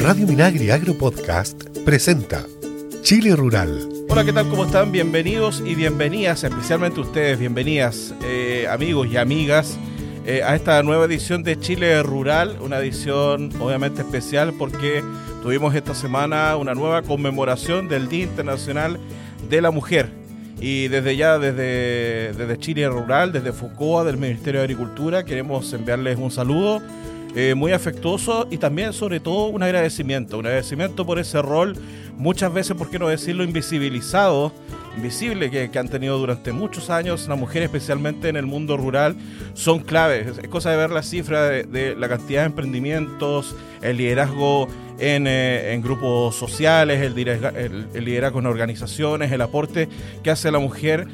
Radio Minagri Agro Podcast presenta Chile Rural. Hola, ¿qué tal? ¿Cómo están? Bienvenidos y bienvenidas, especialmente ustedes, bienvenidas eh, amigos y amigas eh, a esta nueva edición de Chile Rural, una edición obviamente especial porque tuvimos esta semana una nueva conmemoración del Día Internacional de la Mujer. Y desde ya, desde, desde Chile Rural, desde FUCOA, del Ministerio de Agricultura, queremos enviarles un saludo eh, muy afectuoso y también, sobre todo, un agradecimiento. Un agradecimiento por ese rol, muchas veces, por qué no decirlo, invisibilizado, invisible que, han tenido durante muchos años las mujeres, especialmente en el mundo rural, son claves. Es cosa de ver la cifra de, la cantidad de emprendimientos, el liderazgo en, eh, grupos sociales, el, el liderazgo en organizaciones, el aporte que hace la mujer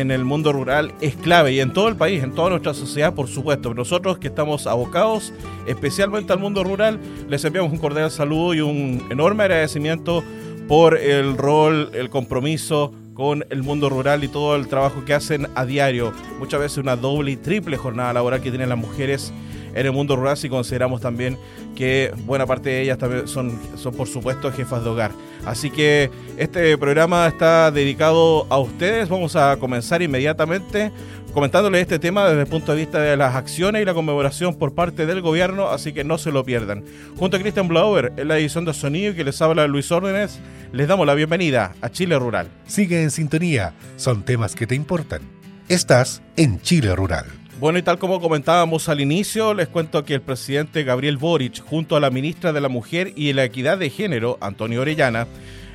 en el mundo rural es clave y en todo el país, en toda nuestra sociedad, por supuesto. Nosotros que estamos abocados especialmente al mundo rural, les enviamos un cordial saludo y un enorme agradecimiento por el rol, el compromiso con el mundo rural y todo el trabajo que hacen a diario. Muchas veces una doble y triple jornada laboral que tienen las mujeres en el mundo rural si consideramos también que buena parte de ellas también son, son por supuesto jefas de hogar. Así que este programa está dedicado a ustedes. Vamos a comenzar inmediatamente comentándoles este tema desde el punto de vista de las acciones y la conmemoración por parte del gobierno, así que no se lo pierdan. Junto a Christian Blauer, en la edición de sonido que les habla Luis Órdenes, les damos la bienvenida a Chile Rural. Sigue en sintonía, son temas que te importan. Estás en Chile Rural. Bueno, y tal como comentábamos al inicio, les cuento que el presidente Gabriel Boric, junto a la ministra de la Mujer y la Equidad de Género, Antonio Orellana,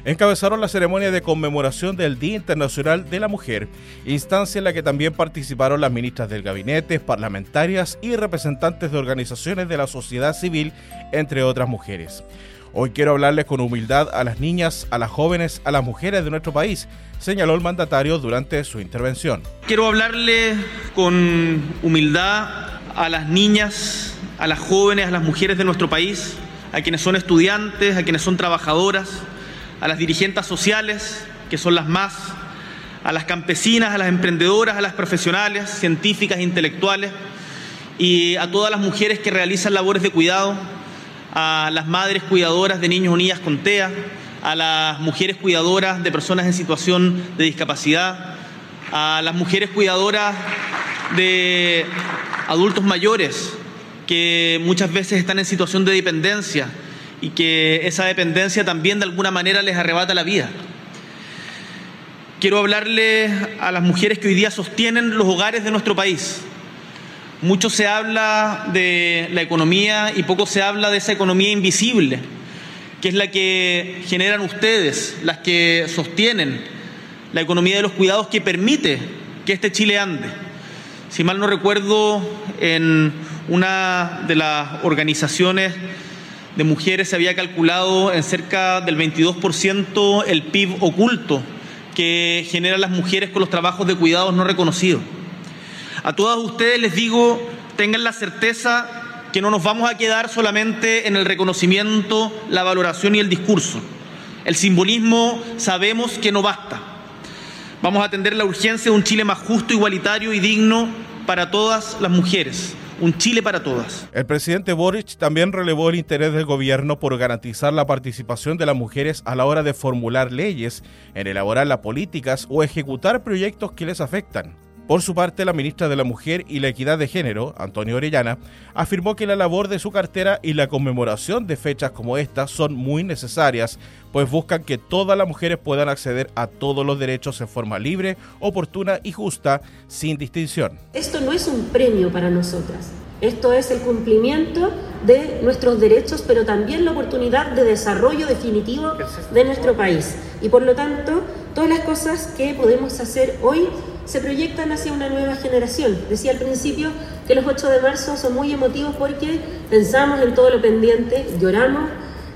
encabezaron la ceremonia de conmemoración del Día Internacional de la Mujer, instancia en la que también participaron las ministras del gabinete, parlamentarias y representantes de organizaciones de la sociedad civil, entre otras mujeres. Hoy quiero hablarles con humildad a las niñas, a las jóvenes, a las mujeres de nuestro país, señaló el mandatario durante su intervención. Quiero hablarle con humildad a las niñas, a las jóvenes, a las mujeres de nuestro país, a quienes son estudiantes, a quienes son trabajadoras, a las dirigentes sociales, que son las más, a las campesinas, a las emprendedoras, a las profesionales, científicas, intelectuales, y a todas las mujeres que realizan labores de cuidado a las madres cuidadoras de niños o niñas con TEA, a las mujeres cuidadoras de personas en situación de discapacidad, a las mujeres cuidadoras de adultos mayores que muchas veces están en situación de dependencia y que esa dependencia también de alguna manera les arrebata la vida. Quiero hablarle a las mujeres que hoy día sostienen los hogares de nuestro país, mucho se habla de la economía y poco se habla de esa economía invisible, que es la que generan ustedes, las que sostienen la economía de los cuidados que permite que este Chile ande. Si mal no recuerdo, en una de las organizaciones de mujeres se había calculado en cerca del 22% el PIB oculto que generan las mujeres con los trabajos de cuidados no reconocidos. A todas ustedes les digo, tengan la certeza que no nos vamos a quedar solamente en el reconocimiento, la valoración y el discurso. El simbolismo sabemos que no basta. Vamos a atender la urgencia de un Chile más justo, igualitario y digno para todas las mujeres. Un Chile para todas. El presidente Boric también relevó el interés del gobierno por garantizar la participación de las mujeres a la hora de formular leyes, en elaborar las políticas o ejecutar proyectos que les afectan. Por su parte, la ministra de la Mujer y la Equidad de Género, Antonio Orellana, afirmó que la labor de su cartera y la conmemoración de fechas como esta son muy necesarias, pues buscan que todas las mujeres puedan acceder a todos los derechos en forma libre, oportuna y justa, sin distinción. Esto no es un premio para nosotras. Esto es el cumplimiento de nuestros derechos, pero también la oportunidad de desarrollo definitivo de nuestro país. Y por lo tanto, todas las cosas que podemos hacer hoy se proyectan hacia una nueva generación. Decía al principio que los 8 de marzo son muy emotivos porque pensamos en todo lo pendiente, lloramos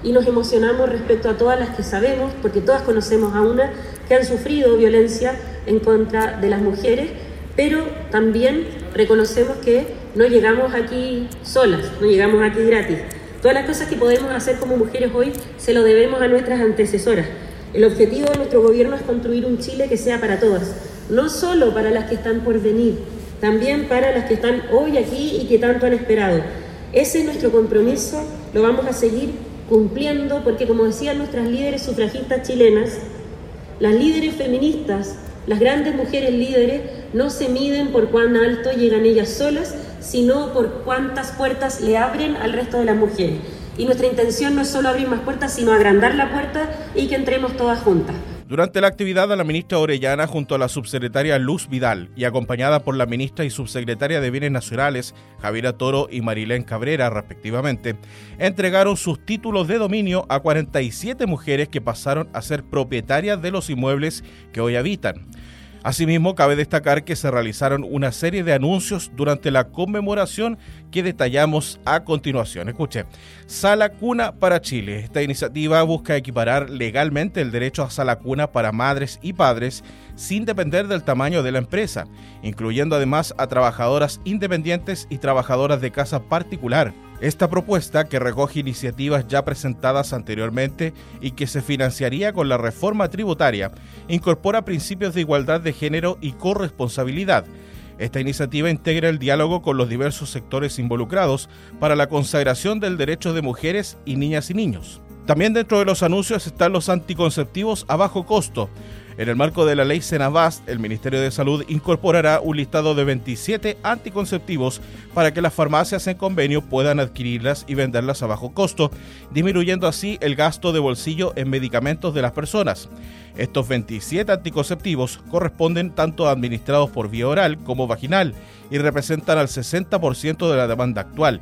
y nos emocionamos respecto a todas las que sabemos, porque todas conocemos a una que han sufrido violencia en contra de las mujeres, pero también reconocemos que no llegamos aquí solas, no llegamos aquí gratis. Todas las cosas que podemos hacer como mujeres hoy se lo debemos a nuestras antecesoras. El objetivo de nuestro gobierno es construir un Chile que sea para todas, no solo para las que están por venir, también para las que están hoy aquí y que tanto han esperado. Ese es nuestro compromiso, lo vamos a seguir cumpliendo, porque como decían nuestras líderes sufragistas chilenas, las líderes feministas, las grandes mujeres líderes, no se miden por cuán alto llegan ellas solas, sino por cuántas puertas le abren al resto de las mujeres. Y nuestra intención no es solo abrir más puertas, sino agrandar la puerta y que entremos todas juntas. Durante la actividad, la ministra Orellana, junto a la subsecretaria Luz Vidal y acompañada por la ministra y subsecretaria de Bienes Nacionales, Javiera Toro y Marilén Cabrera, respectivamente, entregaron sus títulos de dominio a 47 mujeres que pasaron a ser propietarias de los inmuebles que hoy habitan. Asimismo, cabe destacar que se realizaron una serie de anuncios durante la conmemoración que detallamos a continuación. Escuche, Sala Cuna para Chile. Esta iniciativa busca equiparar legalmente el derecho a sala cuna para madres y padres sin depender del tamaño de la empresa, incluyendo además a trabajadoras independientes y trabajadoras de casa particular. Esta propuesta, que recoge iniciativas ya presentadas anteriormente y que se financiaría con la reforma tributaria, incorpora principios de igualdad de género y corresponsabilidad. Esta iniciativa integra el diálogo con los diversos sectores involucrados para la consagración del derecho de mujeres y niñas y niños. También dentro de los anuncios están los anticonceptivos a bajo costo, en el marco de la ley Senabast, el Ministerio de Salud incorporará un listado de 27 anticonceptivos para que las farmacias en convenio puedan adquirirlas y venderlas a bajo costo, disminuyendo así el gasto de bolsillo en medicamentos de las personas. Estos 27 anticonceptivos corresponden tanto administrados por vía oral como vaginal y representan al 60% de la demanda actual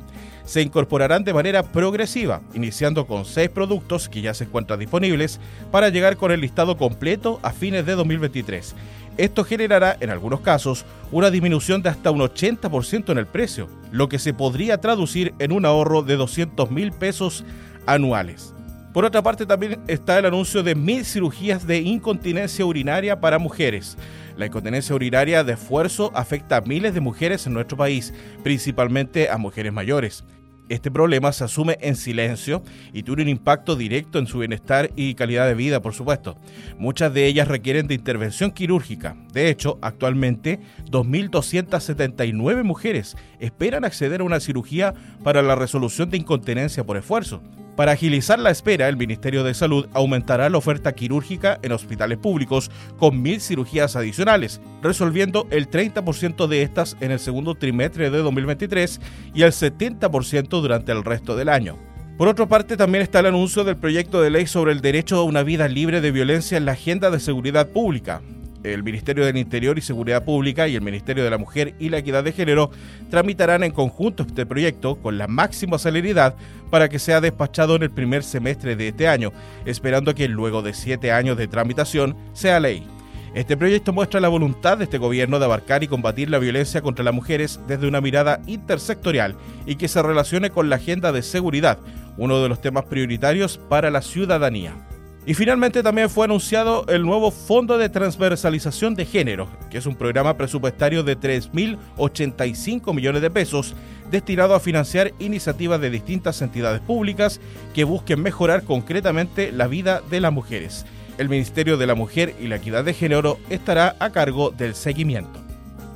se incorporarán de manera progresiva, iniciando con seis productos que ya se encuentran disponibles para llegar con el listado completo a fines de 2023. Esto generará, en algunos casos, una disminución de hasta un 80% en el precio, lo que se podría traducir en un ahorro de 200 mil pesos anuales. Por otra parte, también está el anuncio de mil cirugías de incontinencia urinaria para mujeres. La incontinencia urinaria de esfuerzo afecta a miles de mujeres en nuestro país, principalmente a mujeres mayores. Este problema se asume en silencio y tiene un impacto directo en su bienestar y calidad de vida, por supuesto. Muchas de ellas requieren de intervención quirúrgica. De hecho, actualmente 2.279 mujeres esperan acceder a una cirugía para la resolución de incontinencia por esfuerzo. Para agilizar la espera, el Ministerio de Salud aumentará la oferta quirúrgica en hospitales públicos con mil cirugías adicionales, resolviendo el 30% de estas en el segundo trimestre de 2023 y el 70% durante el resto del año. Por otra parte, también está el anuncio del proyecto de ley sobre el derecho a una vida libre de violencia en la agenda de seguridad pública el Ministerio del Interior y Seguridad Pública y el Ministerio de la Mujer y la Equidad de Género tramitarán en conjunto este proyecto con la máxima celeridad para que sea despachado en el primer semestre de este año, esperando que luego de siete años de tramitación sea ley. Este proyecto muestra la voluntad de este gobierno de abarcar y combatir la violencia contra las mujeres desde una mirada intersectorial y que se relacione con la agenda de seguridad, uno de los temas prioritarios para la ciudadanía. Y finalmente también fue anunciado el nuevo Fondo de Transversalización de Género, que es un programa presupuestario de 3.085 millones de pesos destinado a financiar iniciativas de distintas entidades públicas que busquen mejorar concretamente la vida de las mujeres. El Ministerio de la Mujer y la Equidad de Género estará a cargo del seguimiento.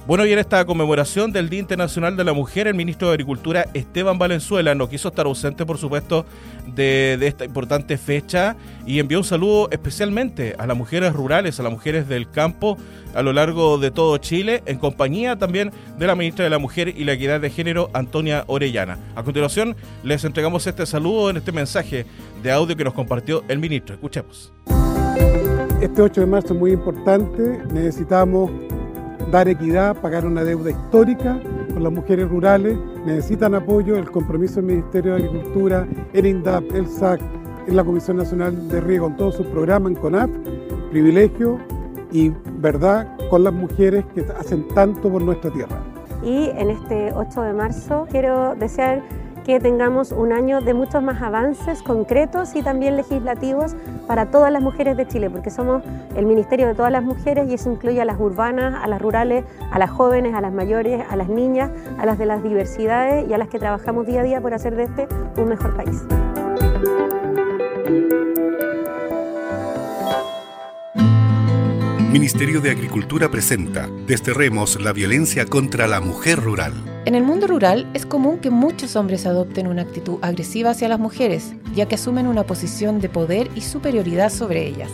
Bueno, y en esta conmemoración del Día Internacional de la Mujer, el ministro de Agricultura Esteban Valenzuela no quiso estar ausente, por supuesto, de, esta importante fecha y envió un saludo especialmente a las mujeres rurales, a las mujeres del campo a lo largo de todo Chile, en compañía también de la ministra de la Mujer y la Equidad de Género, Antonia Orellana. A continuación, les entregamos este saludo en este mensaje de audio que nos compartió el ministro. Escuchemos. Este 8 de marzo es muy importante, necesitamos dar equidad, pagar una deuda histórica con las mujeres rurales, necesitan apoyo, el compromiso del Ministerio de Agricultura, el INDAP, el SAC, en la Comisión Nacional de Riego, en todo su programa, en CONAP, privilegio y verdad con las mujeres que hacen tanto por nuestra tierra. Y en este 8 de marzo quiero desear que tengamos un año de muchos más avances concretos y también legislativos para todas las mujeres de Chile, porque somos el Ministerio de todas las mujeres y eso incluye a las urbanas, a las rurales, a las jóvenes, a las mayores, a las niñas, a las de las diversidades y a las que trabajamos día a día por hacer de este un mejor país. Ministerio de Agricultura presenta Desterremos la violencia contra la mujer rural En el mundo rural es común que muchos hombres adopten una actitud agresiva hacia las mujeres, ya que asumen una posición de poder y superioridad sobre ellas.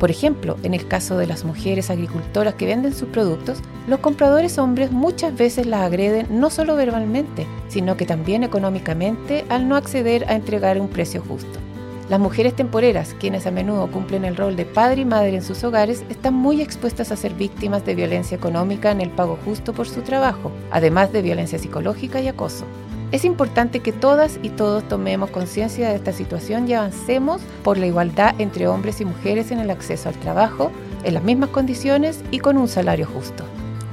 Por ejemplo, en el caso de las mujeres agricultoras que venden sus productos, los compradores hombres muchas veces las agreden no solo verbalmente, sino que también económicamente al no acceder a entregar un precio justo. Las mujeres temporeras, quienes a menudo cumplen el rol de padre y madre en sus hogares, están muy expuestas a ser víctimas de violencia económica en el pago justo por su trabajo, además de violencia psicológica y acoso. Es importante que todas y todos tomemos conciencia de esta situación y avancemos por la igualdad entre hombres y mujeres en el acceso al trabajo, en las mismas condiciones y con un salario justo.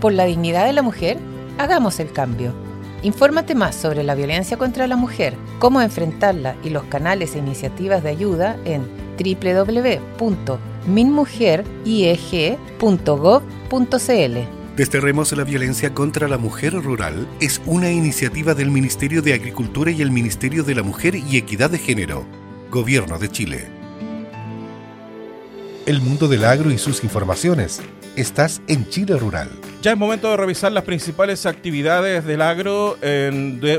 Por la dignidad de la mujer, hagamos el cambio. Infórmate más sobre la violencia contra la mujer, cómo enfrentarla y los canales e iniciativas de ayuda en www.minmujerieg.gov.cl. Desterremos la violencia contra la mujer rural es una iniciativa del Ministerio de Agricultura y el Ministerio de la Mujer y Equidad de Género, Gobierno de Chile. El mundo del agro y sus informaciones. Estás en Chile Rural. Ya es momento de revisar las principales actividades del agro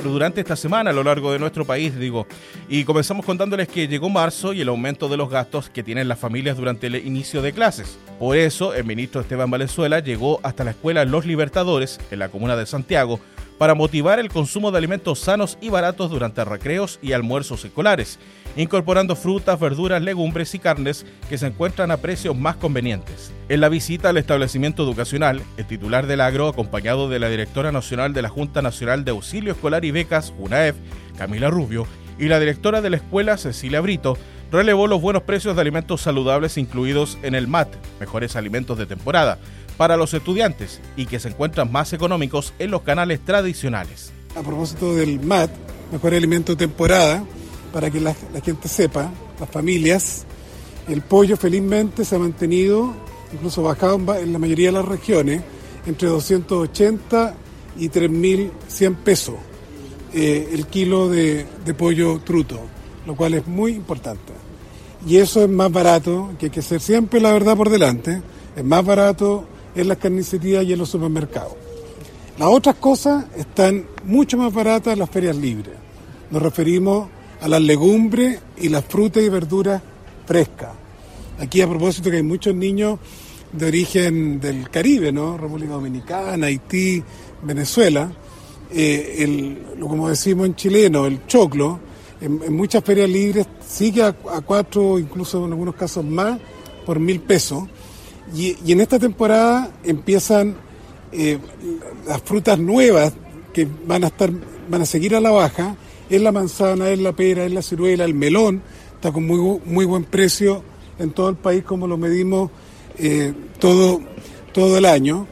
durante esta semana a lo largo de nuestro país, digo. Y comenzamos contándoles que llegó marzo y el aumento de los gastos que tienen las familias durante el inicio de clases. Por eso, el ministro Esteban Valenzuela llegó hasta la escuela Los Libertadores, en la comuna de Santiago, para motivar el consumo de alimentos sanos y baratos durante recreos y almuerzos escolares, incorporando frutas, verduras, legumbres y carnes que se encuentran a precios más convenientes. En la visita al establecimiento educacional, el titular del agro, acompañado de la directora nacional de la Junta Nacional de Auxilio Escolar y Becas, UNAEF, Camila Rubio, y la directora de la escuela, Cecilia Brito, relevó los buenos precios de alimentos saludables incluidos en el MAT, mejores alimentos de temporada, para los estudiantes y que se encuentran más económicos en los canales tradicionales. A propósito del MAT, mejor alimento de temporada, para que la, gente sepa, las familias, el pollo felizmente se ha mantenido, incluso bajado en, la mayoría de las regiones, entre 280 y 3.100 pesos eh, el kilo de, de pollo truto, lo cual es muy importante. Y eso es más barato, que hay que ser siempre la verdad por delante, es más barato en las carnicerías y en los supermercados. Las otras cosas están mucho más baratas en las ferias libres. Nos referimos a las legumbres y las frutas y verduras frescas. Aquí a propósito que hay muchos niños de origen del Caribe, ¿no? República Dominicana, Haití, Venezuela. Eh, como decimos en chileno, el choclo, en, muchas ferias libres sigue a, cuatro, incluso en algunos casos más, por mil pesos. Y, en esta temporada empiezan eh, las frutas nuevas que van a estar, van a seguir a la baja, es la manzana, es la pera, es la ciruela, el melón, está con muy, muy buen precio en todo el país como lo medimos eh, todo, todo el año.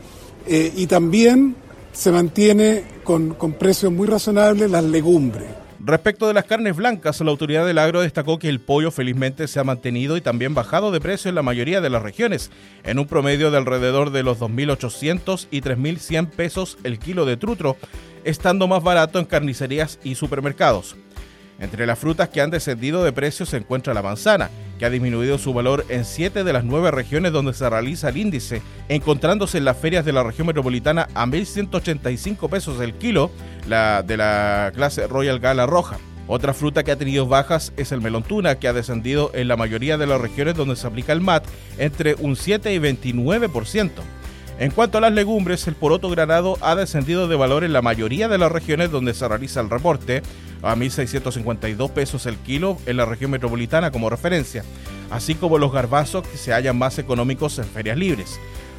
Eh, y también se mantiene con, con precios muy razonables las legumbres. Respecto de las carnes blancas, la autoridad del agro destacó que el pollo felizmente se ha mantenido y también bajado de precio en la mayoría de las regiones, en un promedio de alrededor de los 2.800 y 3.100 pesos el kilo de trutro, estando más barato en carnicerías y supermercados. Entre las frutas que han descendido de precio se encuentra la manzana, que ha disminuido su valor en siete de las nueve regiones donde se realiza el índice, encontrándose en las ferias de la región metropolitana a 1.185 pesos el kilo, la de la clase Royal Gala roja. Otra fruta que ha tenido bajas es el melón tuna, que ha descendido en la mayoría de las regiones donde se aplica el MAT entre un 7 y 29%. En cuanto a las legumbres, el poroto granado ha descendido de valor en la mayoría de las regiones donde se realiza el reporte, a 1.652 pesos el kilo en la región metropolitana como referencia, así como los garbazos que se hallan más económicos en ferias libres.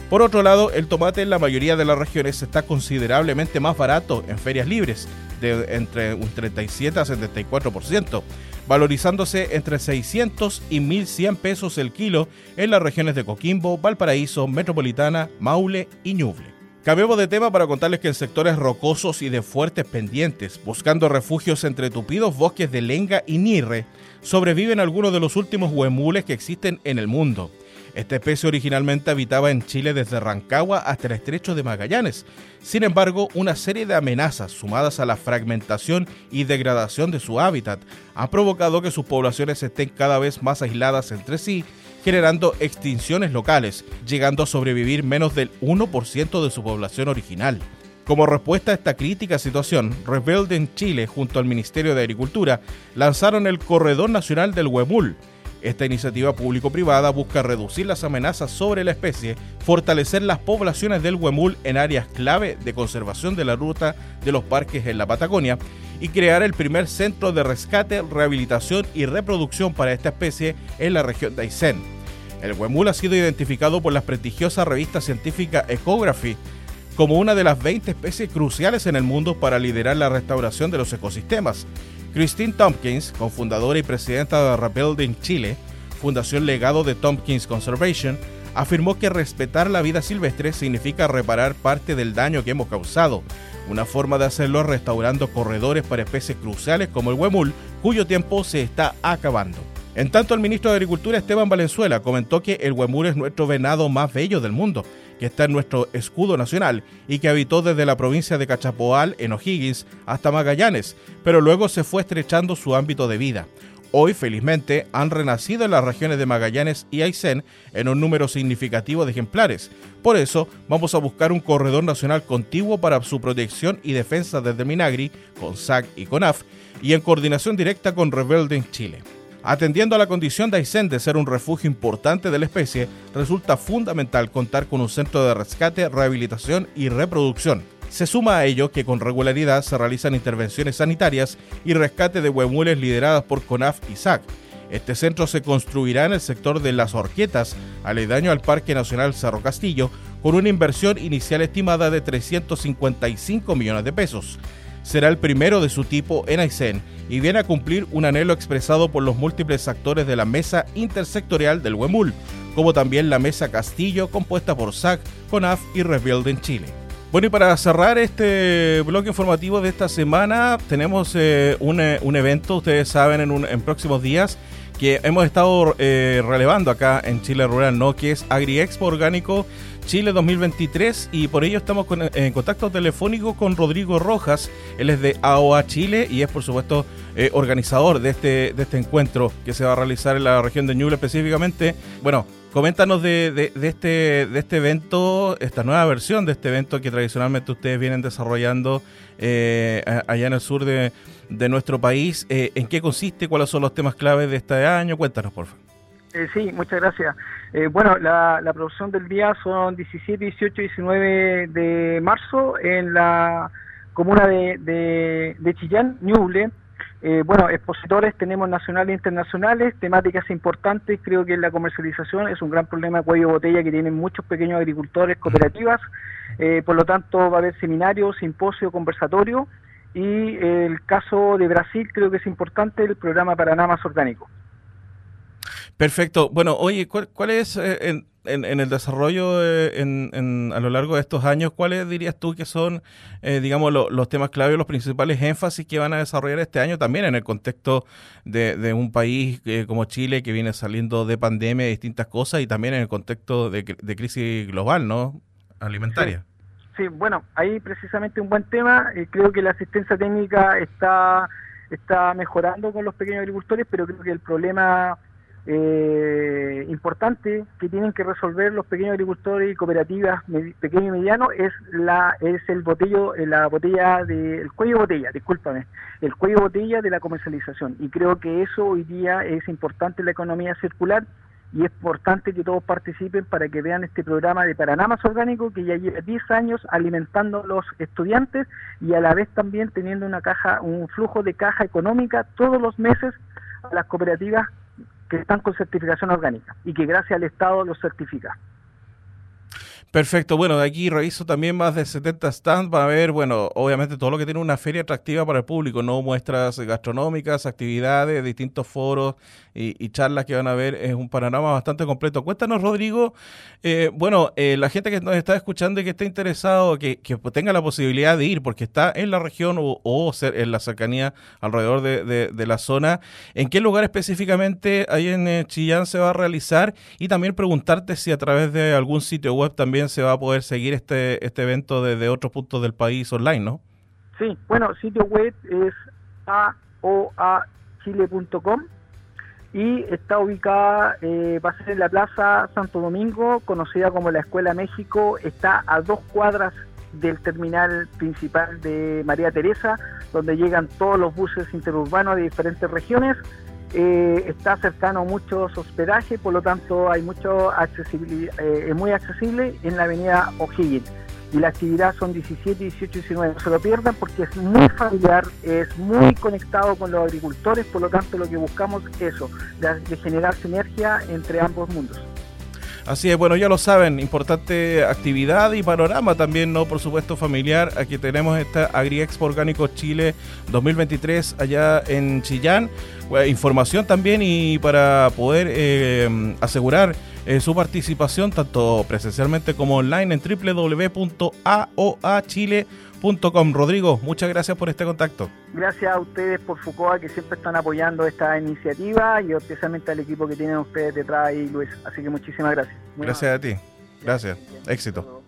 Por otro lado, el tomate en la mayoría de las regiones está considerablemente más barato en ferias libres, de entre un 37 a 74%, valorizándose entre 600 y 1.100 pesos el kilo en las regiones de Coquimbo, Valparaíso, Metropolitana, Maule y Ñuble. Cambiemos de tema para contarles que en sectores rocosos y de fuertes pendientes, buscando refugios entre tupidos bosques de lenga y nirre, sobreviven algunos de los últimos huemules que existen en el mundo. Esta especie originalmente habitaba en Chile desde Rancagua hasta el estrecho de Magallanes. Sin embargo, una serie de amenazas sumadas a la fragmentación y degradación de su hábitat ha provocado que sus poblaciones estén cada vez más aisladas entre sí, generando extinciones locales, llegando a sobrevivir menos del 1% de su población original. Como respuesta a esta crítica situación, Rebuilding Chile junto al Ministerio de Agricultura lanzaron el Corredor Nacional del Huemul. Esta iniciativa público-privada busca reducir las amenazas sobre la especie, fortalecer las poblaciones del huemul en áreas clave de conservación de la ruta de los parques en la Patagonia y crear el primer centro de rescate, rehabilitación y reproducción para esta especie en la región de Aysén. El huemul ha sido identificado por la prestigiosa revista científica Ecography como una de las 20 especies cruciales en el mundo para liderar la restauración de los ecosistemas. Christine Tompkins, cofundadora y presidenta de Rebuilding Chile, Fundación Legado de Tompkins Conservation, afirmó que respetar la vida silvestre significa reparar parte del daño que hemos causado. Una forma de hacerlo es restaurando corredores para especies cruciales como el huemul, cuyo tiempo se está acabando. En tanto, el ministro de Agricultura Esteban Valenzuela comentó que el huemul es nuestro venado más bello del mundo que está en nuestro escudo nacional y que habitó desde la provincia de Cachapoal, en O'Higgins, hasta Magallanes, pero luego se fue estrechando su ámbito de vida. Hoy, felizmente, han renacido en las regiones de Magallanes y Aysén en un número significativo de ejemplares. Por eso, vamos a buscar un corredor nacional contiguo para su protección y defensa desde Minagri, con SAC y CONAF, y en coordinación directa con Rebuilding Chile. Atendiendo a la condición de Aysén de ser un refugio importante de la especie, resulta fundamental contar con un centro de rescate, rehabilitación y reproducción. Se suma a ello que con regularidad se realizan intervenciones sanitarias y rescate de huemules lideradas por CONAF y SAC. Este centro se construirá en el sector de Las Orquetas, aledaño al Parque Nacional Cerro Castillo, con una inversión inicial estimada de 355 millones de pesos será el primero de su tipo en Aysén y viene a cumplir un anhelo expresado por los múltiples actores de la Mesa Intersectorial del Huemul, como también la Mesa Castillo compuesta por SAC, CONAF y Rebuild Chile. Bueno, y para cerrar este bloque informativo de esta semana, tenemos eh, eh, un, evento, ustedes saben, en, en próximos días, que hemos estado eh, relevando acá en Chile Rural, ¿no? Que es AgriExpo Orgánico Chile 2023 y por ello estamos en contacto telefónico con Rodrigo Rojas, él es de AOA Chile y es por supuesto eh, organizador de este, de este encuentro que se va a realizar en la región de Ñuble específicamente. Bueno, coméntanos de, de, este, de este evento, esta nueva versión de este evento que tradicionalmente ustedes vienen desarrollando eh, allá en el sur de, nuestro país. Eh, ¿En qué consiste? ¿Cuáles son los temas claves de este año? Cuéntanos, por favor. Eh, sí, muchas gracias. Eh, bueno, la, producción del día son 17, 18 y 19 de marzo en la comuna de, de, Chillán, Ñuble. Eh, bueno, expositores tenemos nacionales e internacionales, temáticas importantes, creo que la comercialización es un gran problema de cuello botella que tienen muchos pequeños agricultores, cooperativas, por lo tanto va a haber seminarios, simposio, conversatorio y el caso de Brasil creo que es importante el programa Paraná más orgánico. Perfecto. Bueno, oye, ¿cuál, es eh, en, el desarrollo eh, en, a lo largo de estos años, cuáles dirías tú que son, eh, digamos, los temas clave, los principales énfasis que van a desarrollar este año también en el contexto de, un país como Chile que viene saliendo de pandemia y distintas cosas y también en el contexto de, crisis global, ¿no? Alimentaria. Sí. Bueno, ahí precisamente un buen tema. creo que la asistencia técnica está, está mejorando con los pequeños agricultores, pero creo que el problema eh, importante que tienen que resolver los pequeños agricultores y cooperativas pequeños y medianos es la es el botello eh, la botella de el cuello botella discúlpame el cuello botella de la comercialización y creo que eso hoy día es importante en la economía circular y es importante que todos participen para que vean este programa de Paraná más orgánico que ya lleva 10 años alimentando a los estudiantes y a la vez también teniendo una caja un flujo de caja económica todos los meses a las cooperativas que están con certificación orgánica y que gracias al Estado los certifica. Perfecto, bueno, de aquí reviso también más de 70 stands. Va a haber, bueno, obviamente todo lo que tiene una feria atractiva para el público, no muestras gastronómicas, actividades, distintos foros y, charlas que van a ver. Es un panorama bastante completo. Cuéntanos, Rodrigo, eh, bueno, eh, la gente que nos está escuchando y que esté interesado, que, tenga la posibilidad de ir, porque está en la región o, en la cercanía alrededor de, la zona, ¿en qué lugar específicamente ahí en eh, Chillán se va a realizar? Y también preguntarte si a través de algún sitio web también se va a poder seguir este, este evento desde otros puntos del país online, ¿no? Sí, bueno, sitio web es aoachile.com y está ubicada, eh, va a ser en la Plaza Santo Domingo, conocida como la Escuela México, está a dos cuadras del terminal principal de María Teresa, donde llegan todos los buses interurbanos de diferentes regiones. Eh, está cercano a muchos hospedajes, por lo tanto hay mucho accesibilidad, eh, es muy accesible en la avenida O'Higgins. Y la actividad son 17, 18 y 19. No se lo pierdan porque es muy familiar, es muy conectado con los agricultores, por lo tanto lo que buscamos es eso, de generar sinergia entre ambos mundos. Así es, bueno, ya lo saben, importante actividad y panorama también, ¿no? Por supuesto, familiar. Aquí tenemos esta AgriExpo Orgánico Chile 2023 allá en Chillán. información también y para poder eh, asegurar eh, su participación tanto presencialmente como online en www.aoachile.com Rodrigo, muchas gracias por este contacto. Gracias a ustedes por Foucault, que siempre están apoyando esta iniciativa y especialmente al equipo que tienen ustedes detrás ahí, Luis. Así que muchísimas gracias. gracias a ti. Gracias. Éxito.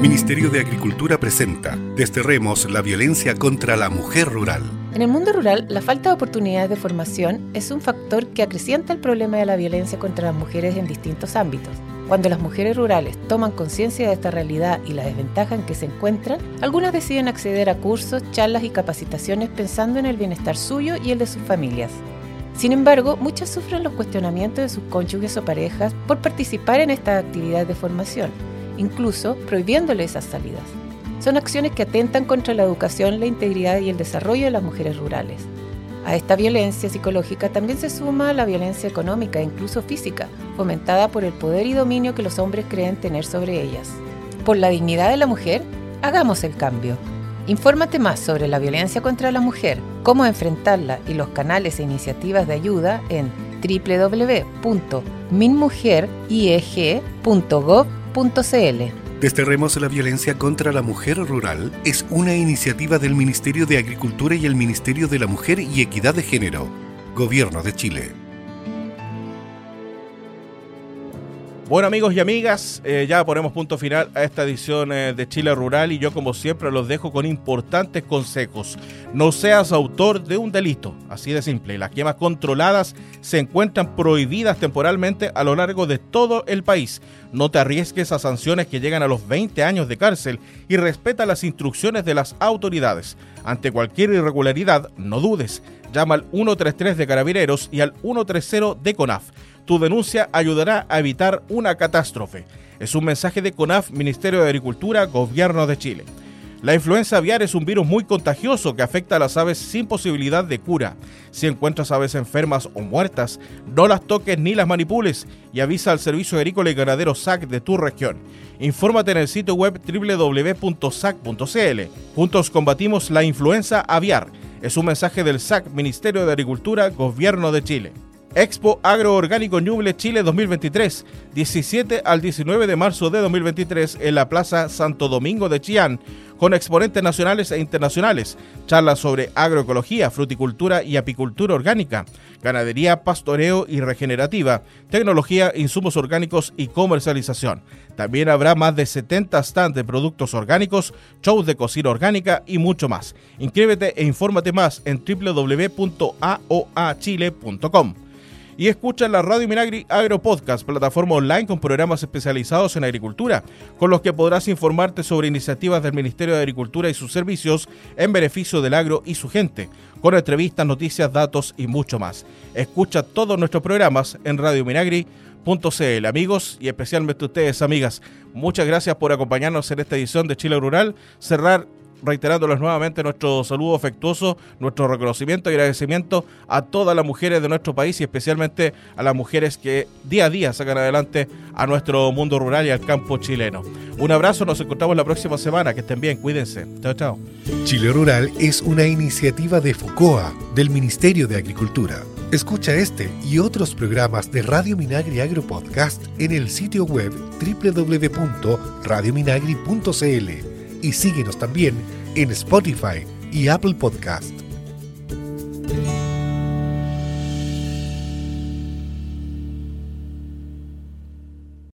Ministerio de Agricultura presenta Desterremos la violencia contra la mujer rural. En el mundo rural, la falta de oportunidades de formación es un factor que acrecienta el problema de la violencia contra las mujeres en distintos ámbitos. Cuando las mujeres rurales toman conciencia de esta realidad y la desventaja en que se encuentran, algunas deciden acceder a cursos, charlas y capacitaciones pensando en el bienestar suyo y el de sus familias. Sin embargo, muchas sufren los cuestionamientos de sus cónyuges o parejas por participar en esta actividad de formación, incluso prohibiéndole esas salidas. Son acciones que atentan contra la educación, la integridad y el desarrollo de las mujeres rurales. A esta violencia psicológica también se suma la violencia económica e incluso física, fomentada por el poder y dominio que los hombres creen tener sobre ellas. Por la dignidad de la mujer, hagamos el cambio. Infórmate más sobre la violencia contra la mujer, cómo enfrentarla y los canales e iniciativas de ayuda en www.minmujerieg.gov.cl. Desterremos la violencia contra la mujer rural es una iniciativa del Ministerio de Agricultura y el Ministerio de la Mujer y Equidad de Género, Gobierno de Chile. Bueno amigos y amigas, eh, ya ponemos punto final a esta edición eh, de Chile Rural y yo como siempre los dejo con importantes consejos. No seas autor de un delito, así de simple. Las quemas controladas se encuentran prohibidas temporalmente a lo largo de todo el país. No te arriesgues a sanciones que llegan a los 20 años de cárcel y respeta las instrucciones de las autoridades. Ante cualquier irregularidad, no dudes. Llama al 133 de Carabineros y al 130 de CONAF. Tu denuncia ayudará a evitar una catástrofe. Es un mensaje de CONAF, Ministerio de Agricultura, Gobierno de Chile. La influenza aviar es un virus muy contagioso que afecta a las aves sin posibilidad de cura. Si encuentras aves enfermas o muertas, no las toques ni las manipules y avisa al Servicio Agrícola y Ganadero SAC de tu región. Infórmate en el sitio web www.sac.cl. Juntos combatimos la influenza aviar. Es un mensaje del SAC, Ministerio de Agricultura, Gobierno de Chile. Expo Agroorgánico Ñuble Chile 2023, 17 al 19 de marzo de 2023 en la Plaza Santo Domingo de Chillán, con exponentes nacionales e internacionales, charlas sobre agroecología, fruticultura y apicultura orgánica, ganadería, pastoreo y regenerativa, tecnología, insumos orgánicos y comercialización. También habrá más de 70 stands de productos orgánicos, shows de cocina orgánica y mucho más. Inscríbete e infórmate más en www.aoachile.com y escucha la Radio Minagri Agro Podcast, plataforma online con programas especializados en agricultura, con los que podrás informarte sobre iniciativas del Ministerio de Agricultura y sus servicios en beneficio del agro y su gente, con entrevistas, noticias, datos y mucho más. Escucha todos nuestros programas en Radio Minagri.cl. Amigos y especialmente ustedes, amigas, muchas gracias por acompañarnos en esta edición de Chile Rural. Cerrar reiterándoles nuevamente nuestro saludo afectuoso, nuestro reconocimiento y agradecimiento a todas las mujeres de nuestro país y especialmente a las mujeres que día a día sacan adelante a nuestro mundo rural y al campo chileno. Un abrazo, nos encontramos la próxima semana, que estén bien, cuídense. Chao, chao. Chile Rural es una iniciativa de FOCOA, del Ministerio de Agricultura. Escucha este y otros programas de Radio Minagri Agro Podcast en el sitio web www.radiominagri.cl y síguenos también en Spotify y Apple Podcast.